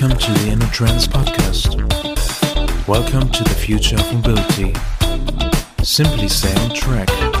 Welcome to the InnoTrans podcast. Welcome to the future of mobility. Simply stay on track.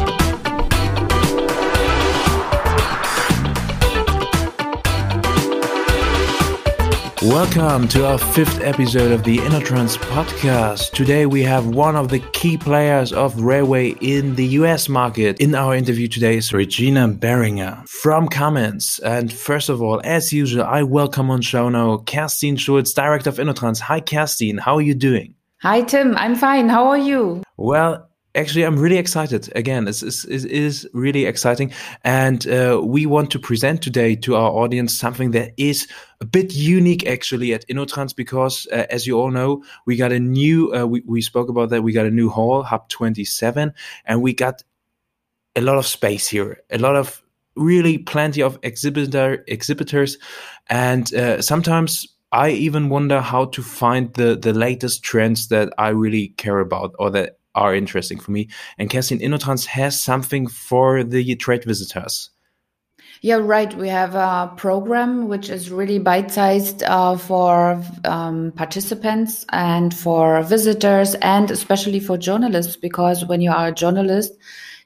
Welcome to our fifth episode of the InnoTrans podcast. Today we have one of the key players of railway in the US market. In our interview today is Regina Beringer from Cummins. And first of all, as usual, I welcome on show now Kerstin Schulz, Director of InnoTrans. Hi, Kerstin. How are you doing? Hi, Tim. I'm fine. How are you? Well, actually i'm really excited. Again it's, it's, it is really exciting. And uh, we want to present today to our audience something that is a bit unique actually at innotrans because uh, as you all know we got a new uh, we, we spoke about that. We got a new hall hub 27 and we got a lot of space here a lot of really plenty of exhibitor exhibitors. And uh, sometimes I even wonder how to find the the latest trends that I really care about or that are interesting for me. And Kerstin Innotrans has something for the trade visitors. Yeah, right. We have a program which is really bite sized uh, for um, participants and for visitors, and especially for journalists, because when you are a journalist,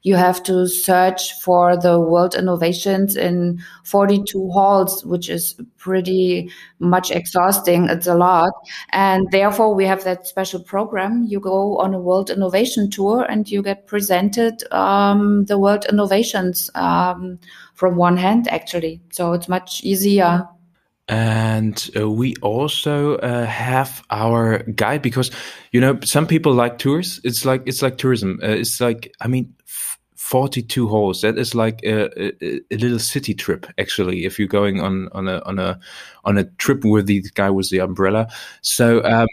you have to search for the world innovations in 42 halls, which is pretty much exhausting. It's a lot. And therefore, we have that special program. You go on a world innovation tour and you get presented um, the world innovations um, from one hand, actually. So it's much easier and uh, we also uh, have our guide because you know some people like tours it's like it's like tourism uh, it's like i mean 42 holes. That is like a, a, a, little city trip, actually, if you're going on, on a, on a, on a trip with the guy with the umbrella. So, um,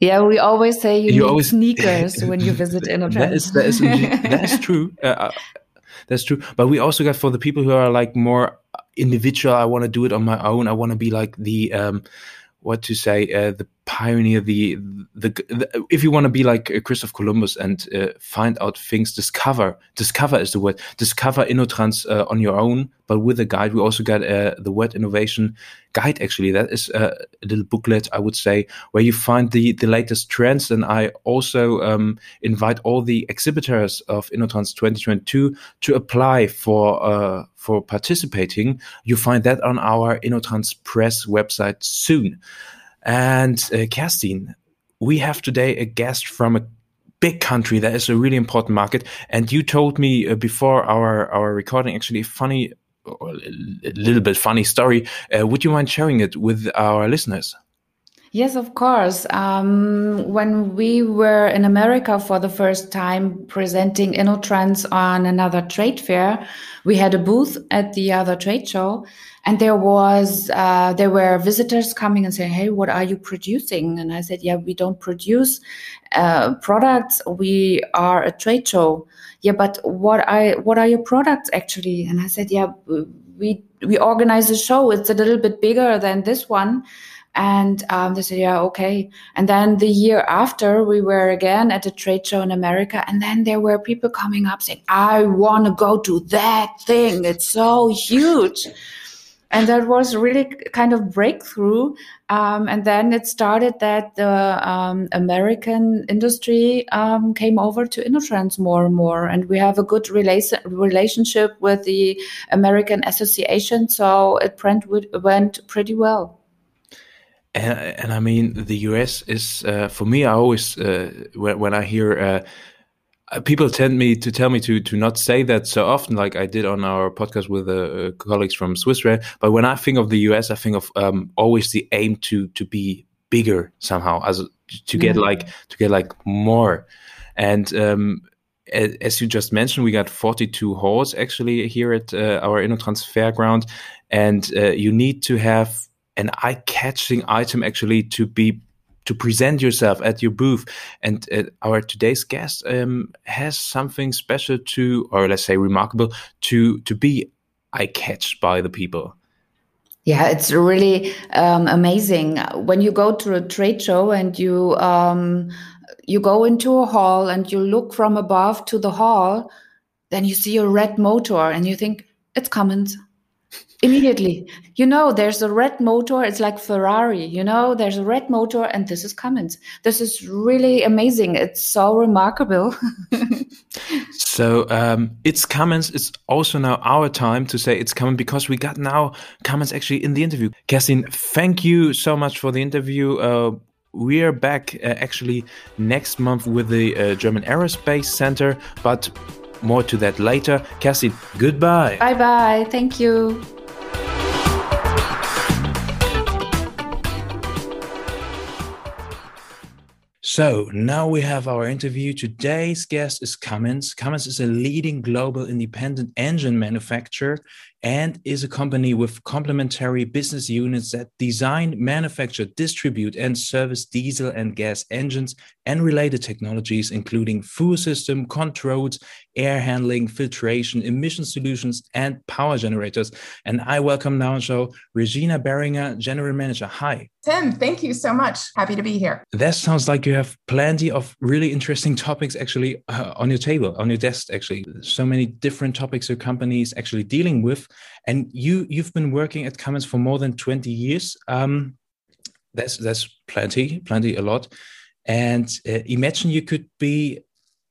yeah, we always say you, you need always, sneakers when you visit Innotrans. that is, that is, that is true. Uh, uh, that's true. But we also got for the people who are like more individual, I want to do it on my own. I want to be like the, um, what to say, uh, the pioneer the, the, the if you want to be like uh, Christoph Columbus and uh, find out things discover discover is the word discover innotrans uh, on your own but with a guide. We also got uh, the word innovation guide actually. That is uh, a little booklet i would say where you find the the latest trends. And i also um, invite all the exhibitors of innotrans 2022 to apply for uh, for participating. You find that on our innotrans press website soon and uh, Kerstin, we have today a guest from a big country that is a really important market. And you told me uh, before our our recording actually a funny, a little bit funny story. Uh, would you mind sharing it with our listeners? Yes, of course. Um, when we were in America for the first time presenting InnoTrans on another trade fair, we had a booth at the other trade show, and there was uh, there were visitors coming and saying, "Hey, what are you producing?" And I said, "Yeah, we don't produce uh, products. We are a trade show." Yeah, but what I what are your products actually? And I said, "Yeah, we we organize a show. It's a little bit bigger than this one." And um, they said, yeah, okay. And then the year after, we were again at a trade show in America. And then there were people coming up saying, I want to go to that thing. It's so huge. And that was really kind of breakthrough. Um, and then it started that the um, American industry um, came over to InnoTrans more and more. And we have a good rela- relationship with the American Association. So it went pretty well and, and I mean the US is uh, for me. I always uh, when, when I hear uh, people tend me to tell me to to not say that so often, like I did on our podcast with uh, colleagues from Swiss Rail. But when I think of the US, I think of um, always the aim to to be bigger somehow, as to get like to get like more, and. Um, as you just mentioned, we got 42 halls actually here at uh, our InnoTrans Fairground, and uh, you need to have an eye-catching item actually to be to present yourself at your booth. And uh, our today's guest um, has something special to, or let's say remarkable, to to be eye-catched by the people. Yeah, it's really um, amazing when you go to a trade show and you um, you go into a hall and you look from above to the hall, then you see a red motor and you think it's Cummins Immediately. You know, there's a red motor. It's like Ferrari. You know, there's a red motor, and this is Cummins. This is really amazing. It's so remarkable. so um, it's Cummins. It's also now our time to say it's coming because we got now Cummins actually in the interview. Kerstin, thank you so much for the interview. Uh, we are back uh, actually next month with the uh, German Aerospace Center, but more to that later. Cassie, goodbye. Bye bye. Thank you. So now we have our interview. Today's guest is Cummins. Cummins is a leading global independent engine manufacturer and is a company with complementary business units that design, manufacture, distribute, and service diesel and gas engines and related technologies, including fuel system, controls, air handling, filtration, emission solutions, and power generators. And I welcome now show Regina Beringer, General Manager. Hi. Tim, thank you so much. Happy to be here. That sounds like you have plenty of really interesting topics actually uh, on your table, on your desk, actually. So many different topics your company is actually dealing with. And you, you've been working at Cummins for more than 20 years. Um, that's, that's plenty, plenty, a lot. And uh, imagine you could be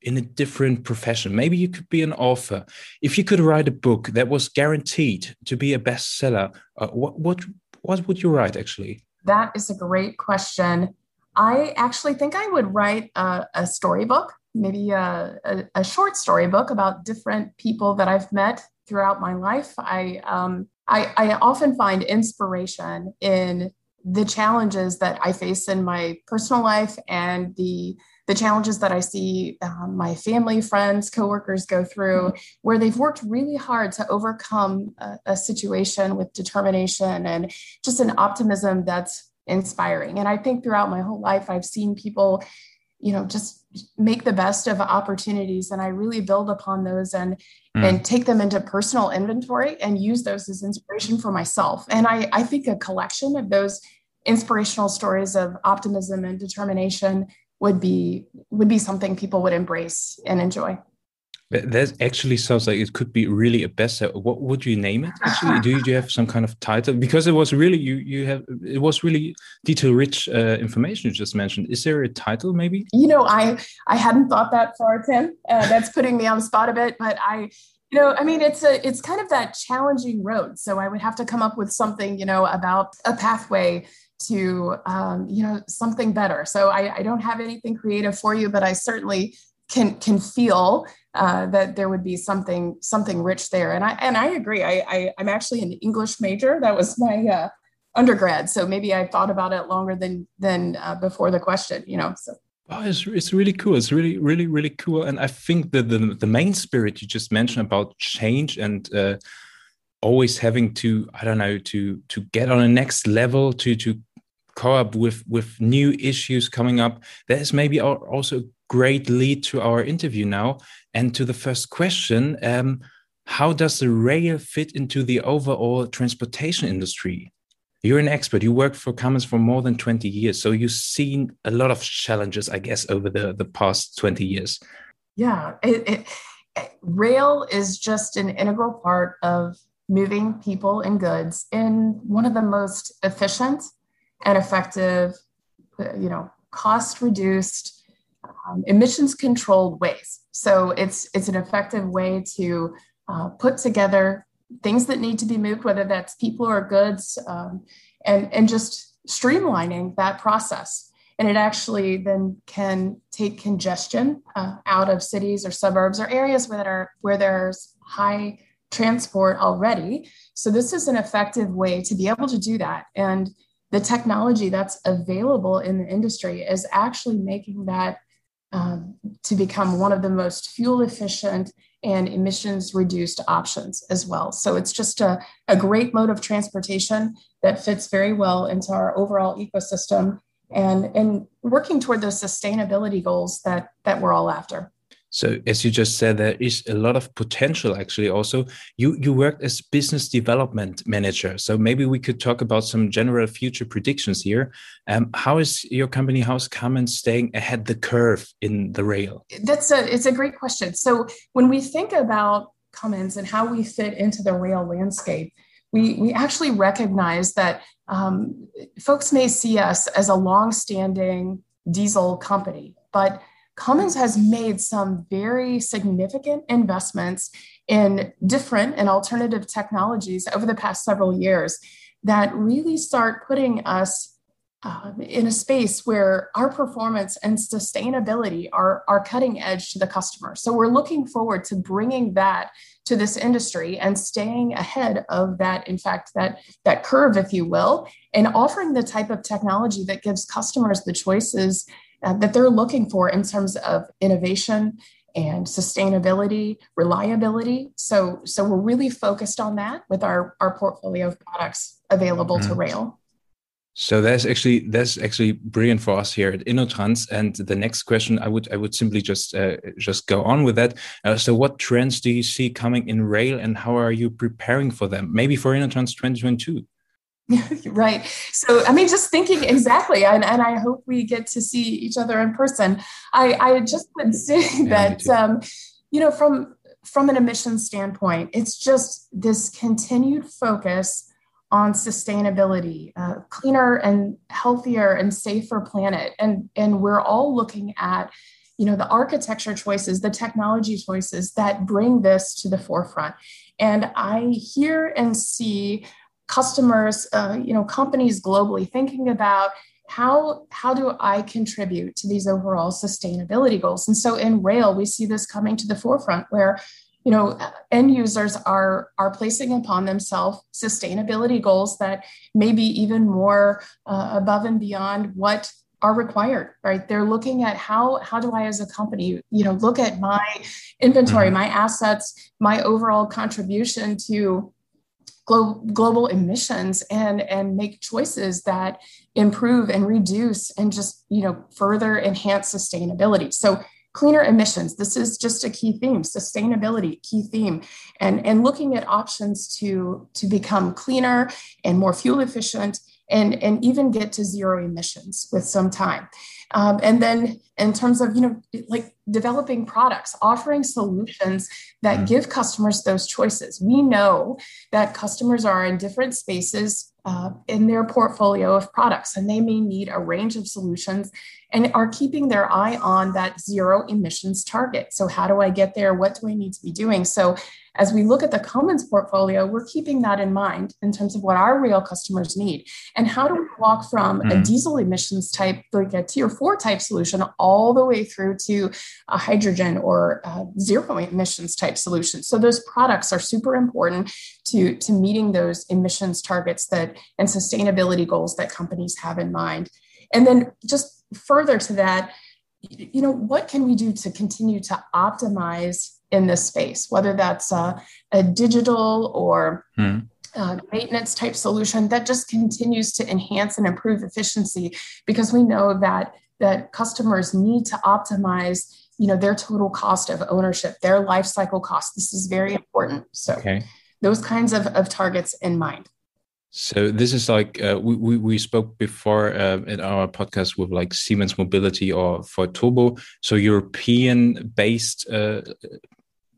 in a different profession. Maybe you could be an author. If you could write a book that was guaranteed to be a bestseller, uh, what what what would you write actually? That is a great question. I actually think I would write a, a storybook, maybe a, a, a, short storybook about different people that I've met throughout my life. I, um, I, I often find inspiration in the challenges that I face in my personal life and the the challenges that I see um, my family, friends, coworkers go through, mm-hmm. where they've worked really hard to overcome a, a situation with determination and just an optimism that's inspiring. And I think throughout my whole life, I've seen people, you know, just make the best of opportunities, and I really build upon those and mm. and take them into personal inventory and use those as inspiration for myself. And I I think a collection of those inspirational stories of optimism and determination would be would be something people would embrace and enjoy. That actually sounds like it could be really a bestseller. What would you name it? Actually, do you have some kind of title? Because it was really you you have it was really detail rich uh, information you just mentioned. Is there a title maybe? You know, I I hadn't thought that far, Tim. Uh, that's putting me on the spot a bit, but I you know i mean it's a it's kind of that challenging road so i would have to come up with something you know about a pathway to um, you know something better so I, I, don't have anything creative for you but i certainly can can feel uh, that there would be something something rich there. And i and i agree. I, I am actually an english major. That was my uh, undergrad. So maybe i thought about it longer than than uh, before the question you know so. It's, it's really cool. It's really, really, really cool. And I think that the, the main spirit you just mentioned about change and uh, always having to i don't know to to get on a next level to to co-op with with new issues coming up that is maybe also great lead to our interview now. And to the first question um, how does the rail fit into the overall transportation industry? You're an expert. You worked for cummins for more than 20 years so you've seen a lot of challenges i guess over the the past 20 years. Yeah it, it, rail is just an integral part of moving people and goods in one of the most efficient and effective, you know, cost reduced, um, emissions controlled ways. So it's it's an effective way to uh, put together things that need to be moved, whether that's people or goods, um, and and just streamlining that process. And it actually then can take congestion uh, out of cities or suburbs or areas where, are, where there's high transport already. So this is an effective way to be able to do that. And the technology that's available in the industry is actually making that um, to become one of the most fuel efficient and emissions reduced options as well. So it's just a, a great mode of transportation that fits very well into our overall ecosystem and, and working toward those sustainability goals that, that we're all after. So as you just said, there is a lot of potential actually also. You you worked as business development manager. So maybe we could talk about some general future predictions here. Um, how is your company, how's Cummins staying ahead the curve in the rail? That's a it's a great question. So when we think about Cummins and how we fit into the rail landscape, we, we actually recognize that um, folks may see us as a long-standing diesel company, but Cummins has made some very significant investments in different and alternative technologies over the past several years that really start putting us um, in a space where our performance and sustainability are, are cutting edge to the customer. So we're looking forward to bringing that to this industry and staying ahead of that, in fact, that, that curve, if you will, and offering the type of technology that gives customers the choices uh, that they're looking for in terms of innovation and sustainability, reliability. So, so we're really focused on that with our, our portfolio of products available mm-hmm. to rail. So that's actually that's actually brilliant for us here at InnoTrans. And the next question, I would I would simply just uh, just go on with that. Uh, so, what trends do you see coming in rail, and how are you preparing for them? Maybe for InnoTrans 2022. right. So, I mean, just thinking exactly, and, and I hope we get to see each other in person. I, I just would say yeah, that, um, you know, from from an emissions standpoint, it's just this continued focus on sustainability, uh, cleaner and healthier and safer planet, and and we're all looking at you know the architecture choices the technology choices that bring this to the forefront and i hear and see customers, uh, you know, companies globally thinking about how how do I contribute to these overall sustainability goals? And so in rail, we see this coming to the forefront where you know end users are are placing upon themselves sustainability goals that may be even more uh, above and beyond what are required right they're looking at how how do i as a company you know look at my inventory mm-hmm. my assets my overall contribution to glo- global emissions and and make choices that improve and reduce and just you know further enhance sustainability. So cleaner emissions this is just a key theme sustainability key theme. And and looking at options to to become cleaner and more fuel efficient and and even get to zero emissions with some time um, and then in terms of, you know, like developing products, offering solutions that mm-hmm. give customers those choices. We know that customers are in different spaces uh, in their portfolio of products, and they may need a range of solutions and are keeping their eye on that zero emissions target. So, how do I get there? What do I need to be doing? So, as we look at the Cummins portfolio, we're keeping that in mind in terms of what our real customers need. And how do we walk from mm-hmm. a diesel emissions type, like a tier four type solution, all the way through to a hydrogen or zero emissions type solution? So those products are super important to, to meeting those emissions targets that and sustainability goals that companies have in mind. And then just further to that, you know, what can we do to continue to optimize in this space, whether that's a, a digital or hmm. uh, maintenance type solution that just continues to enhance and improve efficiency because we know that that customers need to optimize you know their total cost of ownership their life cycle cost this is very important so okay. Those kinds of, of targets in mind. So this is like uh, we, we, spoke before uh, in our podcast with like Siemens Mobility or Voith Turbo, so European based uh,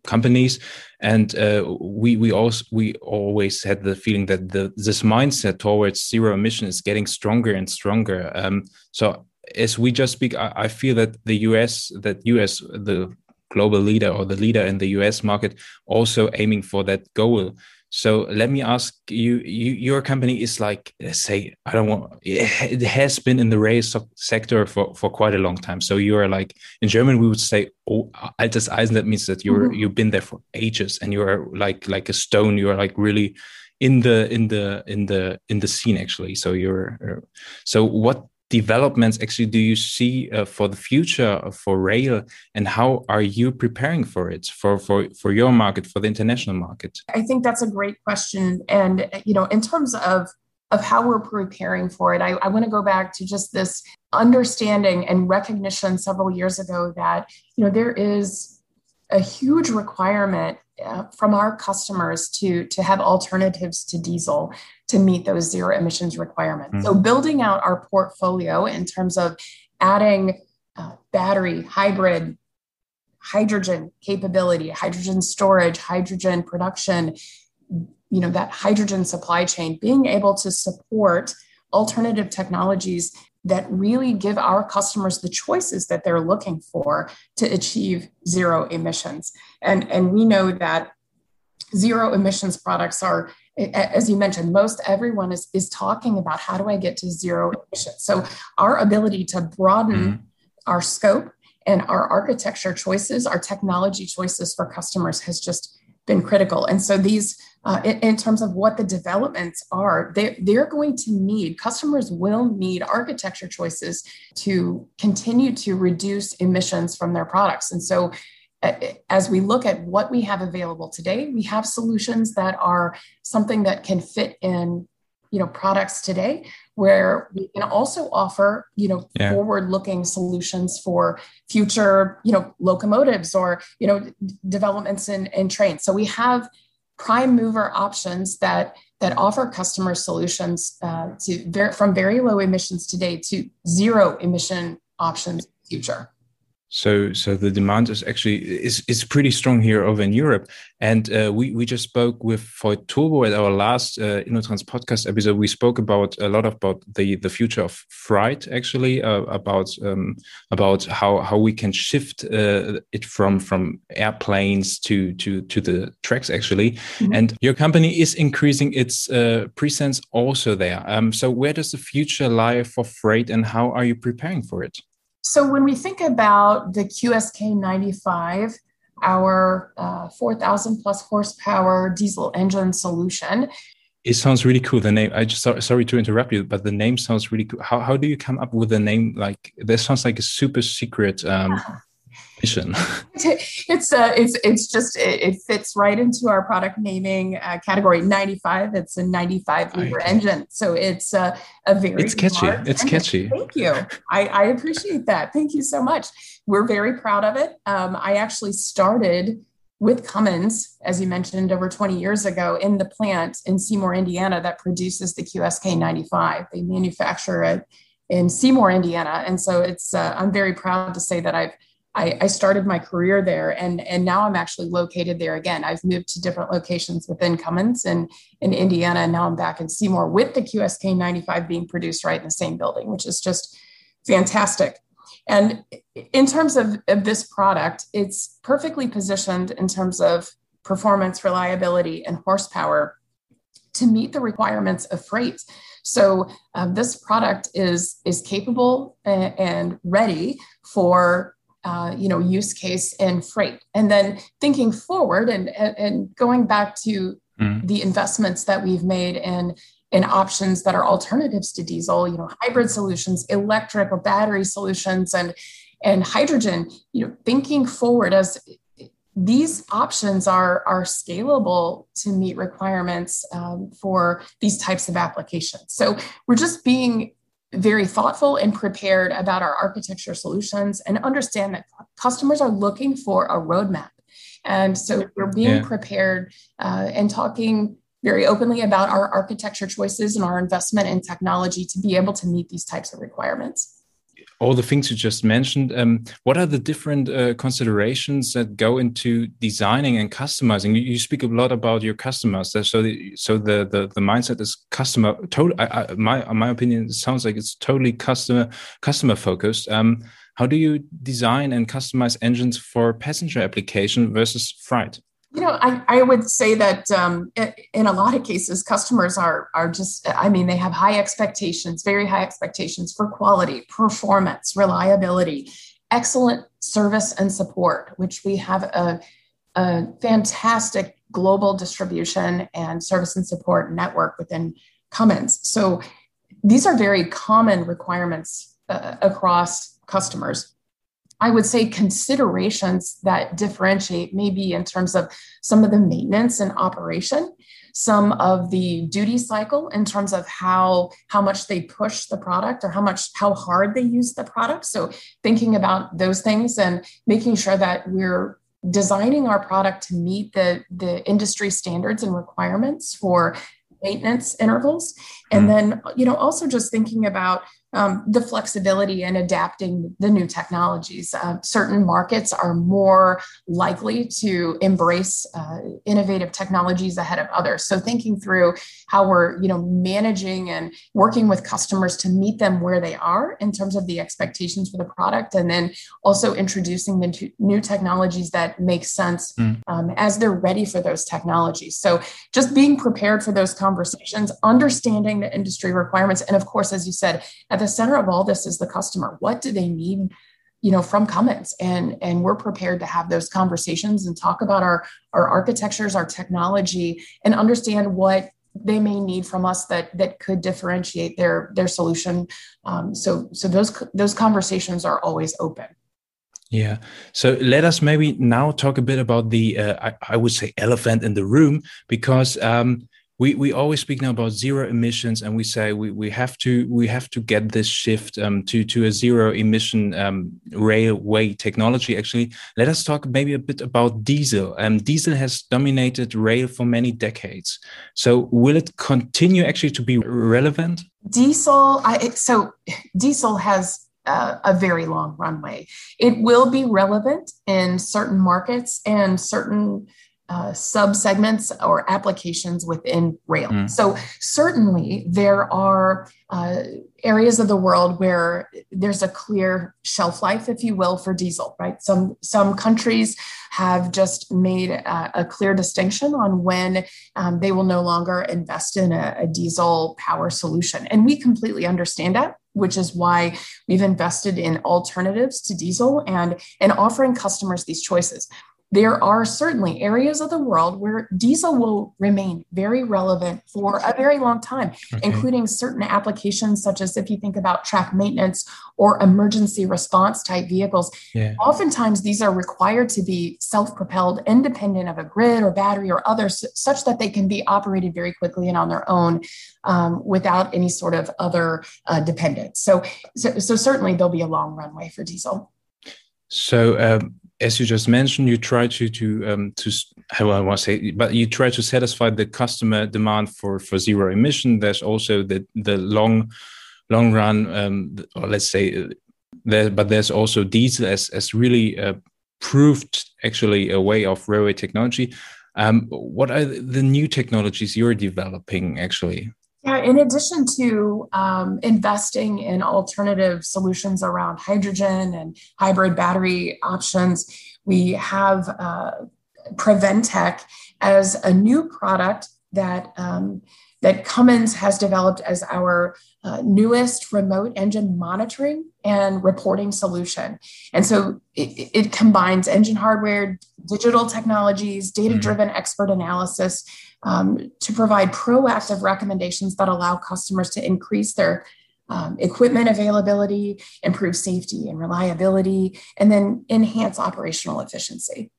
companies. And uh, we we also we always had the feeling that the this mindset towards zero emission is getting stronger and stronger. Um, so as we just speak I, I, feel that the us that us the global leader or the leader in the us market also aiming for that goal so let me ask you, you your company is like, say, I don't want, it has been in the race sector for, for quite a long time. So you are like, in German, we would say, oh, altes Eisen. That means that you're, mm -hmm. you've been there for ages and you are like, like a stone. You are like really in the, in the, in the, in the scene actually. So you're, uh, so what developments actually do you see uh, for the future for rail and how are you preparing for it for for for your market for the international market? I think that's a great question. And you know in terms of of how we're preparing for it i, I want to go back to just this understanding and recognition several years ago that you know there is a huge requirement uh, from our customers to, to have alternatives to diesel to meet those zero emissions requirements. Mm-hmm. So, building out our portfolio in terms of adding uh, battery, hybrid, hydrogen capability, hydrogen storage, hydrogen production, you know that hydrogen supply chain being able to support alternative technologies that really give our customers the choices that they're looking for to achieve zero emissions and and we know that zero emissions products are as you mentioned most everyone is is talking about how do i get to zero emissions so our ability to broaden mm-hmm. our scope and our architecture choices our technology choices for customers has just been critical. And so these uh, in, in, terms of what the developments are they, they're going to need customers will need architecture choices to continue to reduce emissions from their products. And so as we look at what we have available today, we have solutions that are something that can fit in, you know, products today, where we can also offer, you know, yeah. forward-looking solutions for future, you know, locomotives or, you know, developments in, in trains. So we have prime mover options that that offer customer solutions uh, to ver- from very low emissions today to zero emission options in the future. So, so the demand is actually is is pretty strong here over in Europe, and uh, we we just spoke with Voith Turbo at our last uh, InnoTrans podcast episode. We spoke about a lot about the the future of freight, actually, uh, about um, about how how we can shift uh, it from from airplanes to to to the tracks, actually. Mm -hmm. And your company is increasing its uh, presence also there. Um, so, where does the future lie for freight, and how are you preparing for it? So when we think about the QSK 95, our uh, 4,000 plus horsepower diesel engine solution, it sounds really cool. The name, I just sorry to interrupt you, but the name sounds really cool. How, how do you come up with a name like this? Sounds like a super secret um, mission. it's uh, it's it's just it, it, fits right into our product naming uh, category. Ninety five. It's a ninety five liter engine, so it's uh, a very. It's catchy. It's engine. catchy. Thank you. I, I appreciate that. Thank you so much. We're very proud of it. Um, I actually started with Cummins, as you mentioned, over 20 years ago in the plant in Seymour, Indiana, that produces the QSK 95. They manufacture it in Seymour, Indiana. And so it's, uh, I'm very proud to say that I've I, I, started my career there and, and now I'm actually located there again. I've moved to different locations within Cummins and in Indiana, and now I'm back in Seymour with the QSK 95 being produced right in the same building, which is just fantastic. And in terms of, of this product, it's perfectly positioned in terms of performance, reliability, and horsepower to meet the requirements of freight. So uh, this product is is capable and ready for uh, you know use case in freight and then thinking forward and and going back to mm. the investments that we've made in in options that are alternatives to diesel you know hybrid solutions electric or battery solutions and and hydrogen you know thinking forward as these options are are scalable to meet requirements um, for these types of applications so we're just being very thoughtful and prepared about our architecture solutions and understand that customers are looking for a roadmap. And so we're being yeah. prepared uh, and talking very openly about our architecture choices and our investment in technology to be able to meet these types of requirements all the things you just mentioned, um, what are the different uh, considerations that go into designing and customizing? You, you, speak a lot about your customers, so the, so the, the the mindset is customer. Total, I, I, my my opinion sounds like it's totally customer customer focused. Um, how do you design and customize engines for passenger application versus freight? You know, I, I would say that um, in a lot of cases, customers are are just, I mean, they have high expectations, very high expectations for quality, performance, reliability, excellent service and support, which we have a, a fantastic global distribution and service and support network within Cummins. So these are very common requirements uh, across customers. I would say considerations that differentiate maybe in terms of some of the maintenance and operation, some of the duty cycle in terms of how how much they push the product or how much how hard they use the product. So thinking about those things and making sure that we're designing our product to meet the the industry standards and requirements for maintenance intervals and mm. then you know also just thinking about um, the flexibility and adapting the new technologies. Uh, certain markets are more likely to embrace uh, innovative technologies ahead of others. So thinking through how we're you know managing and working with customers to meet them where they are in terms of the expectations for the product, and then also introducing the new technologies that make sense mm. um, as they're ready for those technologies. So just being prepared for those conversations, understanding the industry requirements, and of course, as you said, at the center of all this is the customer. What do they need? you know from cummins and and we're prepared to have those conversations and talk about our our architectures our technology and understand what they may need from us that that could differentiate their their solution um, so so those those conversations are always open yeah. So let us maybe now talk a bit about the, uh, I, I, would say, elephant in the room, because um, we we always speak now about zero emissions and we say we, we have to we have to get this shift um, to to a zero emission um, railway technology actually. Let us talk maybe a bit about diesel. Um, diesel has dominated rail for many decades. So will it continue actually to be relevant? Diesel I, so diesel has a very long runway. It will be relevant in certain markets and certain uh, sub segments or applications within rail. Mm. So, certainly, there are uh, areas of the world where there's a clear shelf life, if you will, for diesel, right? Some, some countries have just made a, a clear distinction on when um, they will no longer invest in a, a diesel power solution. And we completely understand that which is why we've invested in alternatives to diesel and and offering customers these choices there are certainly areas of the world where diesel will remain very relevant for a very long time, okay. including certain applications, such as if you think about track maintenance or emergency response type vehicles. Yeah. Oftentimes, these are required to be self propelled, independent of a grid or battery or others, such that they can be operated very quickly and on their own um, without any sort of other uh, dependence. So, so, so, certainly, there'll be a long runway for diesel. So, um, as you just mentioned, you try to to um, to how I want to say, but you try to satisfy the customer demand for for zero emission. There's also the the long long run, um, or let's say, uh, there, but there's also diesel as as really uh, proved actually a way of railway technology. Um, what are the new technologies you're developing actually? Yeah, in addition to um, investing in alternative solutions around hydrogen and hybrid battery options, we have uh, PrevenTech as a new product that um, that Cummins has developed as our uh, newest remote engine monitoring and reporting solution. And so it, it combines engine hardware, digital technologies, data driven mm-hmm. expert analysis um, to provide proactive recommendations that allow customers to increase their um, equipment availability, improve safety and reliability, and then enhance operational efficiency.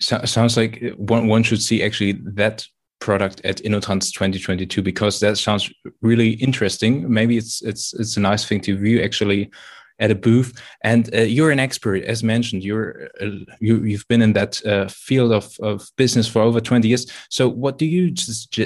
So, sounds like one, one should see actually that product at InnoTrans 2022 because that sounds really interesting. Maybe it's it's it's a nice thing to view actually at a booth. And uh, you're an expert, as mentioned. You're uh, you you've been in that uh, field of of business for over 20 years. So, what do you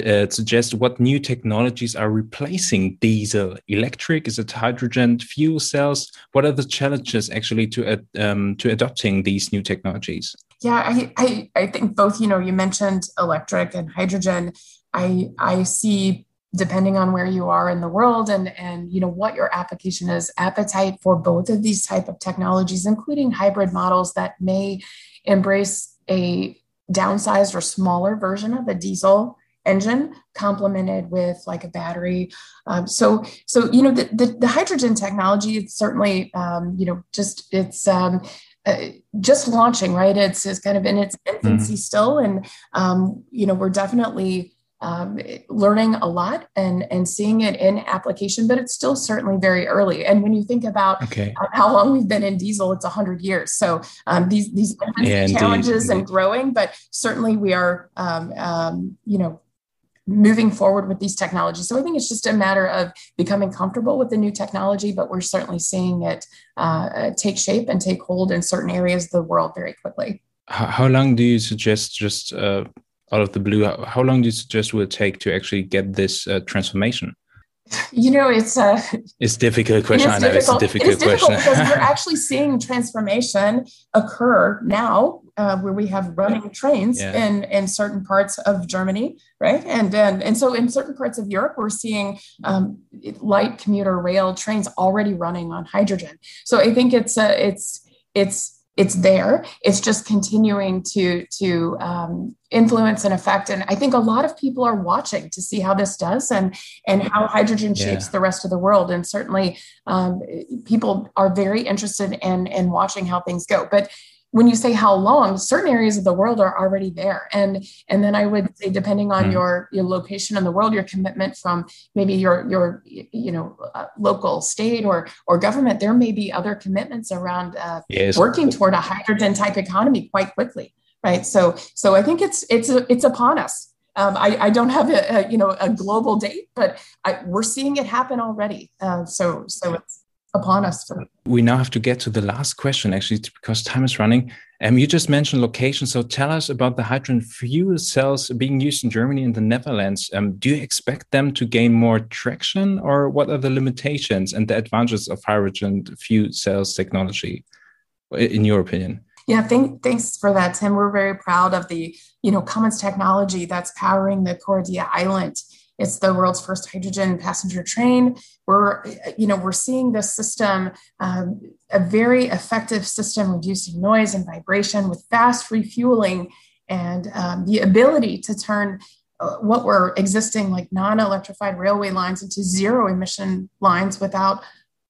uh, suggest? What new technologies are replacing diesel? Electric? Is it hydrogen? Fuel cells? What are the challenges actually to um, to adopting these new technologies? Yeah, I, I I think both. You know, you mentioned electric and hydrogen. I I see depending on where you are in the world and and you know what your application is appetite for both of these type of technologies including hybrid models that may embrace a downsized or smaller version of a diesel engine complemented with like a battery um, so so you know the, the, the hydrogen technology it's certainly um, you know just it's um, uh, just launching right it's, it's kind of in its infancy mm-hmm. still and um, you know we're definitely um, learning a lot and and seeing it in application, but it's still certainly very early. And when you think about okay. how long we've been in diesel, it's hundred years. So um, these these yeah, challenges indeed. and growing, but certainly we are um, um, you know moving forward with these technologies. So I think it's just a matter of becoming comfortable with the new technology, but we're certainly seeing it uh, take shape and take hold in certain areas of the world very quickly. How, how long do you suggest just uh, out of the blue, how long do you suggest will it take to actually get this uh, transformation? You know, it's a it's difficult question. I know it's a difficult, it is difficult question because we're actually seeing transformation occur now, uh, where we have running trains yeah. in in certain parts of Germany, right? And and and so in certain parts of Europe, we're seeing um, light commuter rail trains already running on hydrogen. So I think it's a it's it's it's there. It's just continuing to to um, influence and affect. And i think a lot of people are watching to see how this does and and how hydrogen shapes yeah. the rest of the world. And certainly um, people are very interested in in watching how things go. But when you say how long certain areas of the world are already there and and then i would say depending on mm. your your location in the world your commitment from maybe your your you know uh, local state or or government there may be other commitments around uh, yes. working toward a hydrogen type economy quite quickly right so so i think it's it's it's upon us um, I, I, don't have a, a, you know a global date, but I, we're seeing it happen already. Uh, so so it's upon us. We now have to get to the last question, actually, because time is running. Um, you just mentioned location. So tell us about the hydrogen fuel cells being used in Germany and the Netherlands. Um, do you expect them to gain more traction, or what are the limitations and the advantages of hydrogen fuel cells technology, in your opinion? Yeah, thank, thanks for that, Tim. We're very proud of the you know Cummins technology that's powering the Coradia iLint it's the world's first hydrogen passenger train. We're, you know, we're seeing this system, um, a very effective system reducing noise and vibration with fast refueling and um, the ability to turn uh, what were existing like non-electrified railway lines into zero emission lines without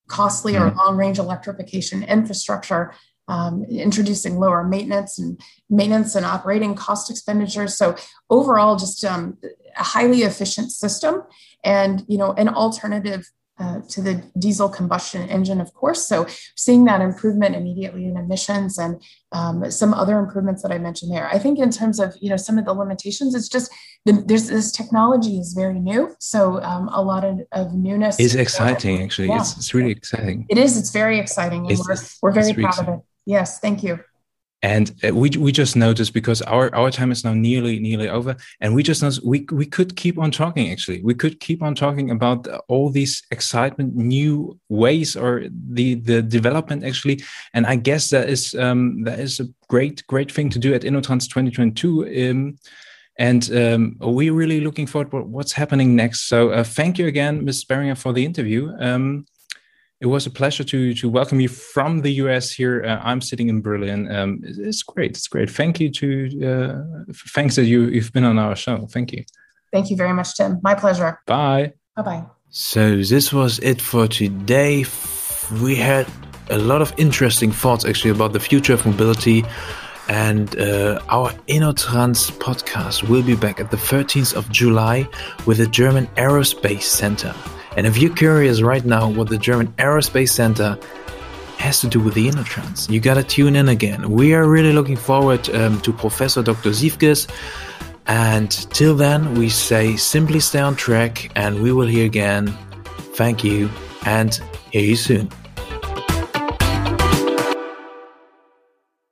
costly or mm-hmm. long range electrification infrastructure um, introducing lower maintenance and maintenance and operating cost expenditures. So overall, just um, a highly efficient system, and you know, an alternative uh, to the diesel combustion engine, of course. So seeing that improvement immediately in emissions and um, some other improvements that I mentioned there. I think in terms of you know some of the limitations, it's just the, there's this technology is very new, so um, a lot of, of newness. Is exciting actually. Yeah. It's, it's really exciting. It is. It's very exciting, and it's, we're we're very proud of it. Yes, thank you. And uh, we we just noticed because our our time is now nearly nearly over, and we just noticed we we could keep on talking. Actually, we could keep on talking about all these excitement, new ways, or the the development actually. And I guess that is um, that is a great great thing to do at InnoTrans 2022. Um, and um, we're really looking forward to what's happening next. So uh, thank you again, Ms. Beringer, for the interview. It was a pleasure to to welcome you from the US here. Uh, I'm sitting in Berlin. Um, it's great. It's great. Thank you to uh, thanks that you you've been on our show. Thank you. Thank you very much, Tim. My pleasure. Bye. Bye bye. So this was it for today. We had a lot of interesting thoughts actually about the future of mobility. And uh, our InnoTrans podcast will be back at the 13th of July with the German Aerospace Center. And if you're curious right now what the German Aerospace Center has to do with the InnoTrans, you gotta tune in again. We are really looking forward um, to Professor Dr. Siefkes. And till then, we say simply stay on track and we will hear again. Thank you and hear you soon.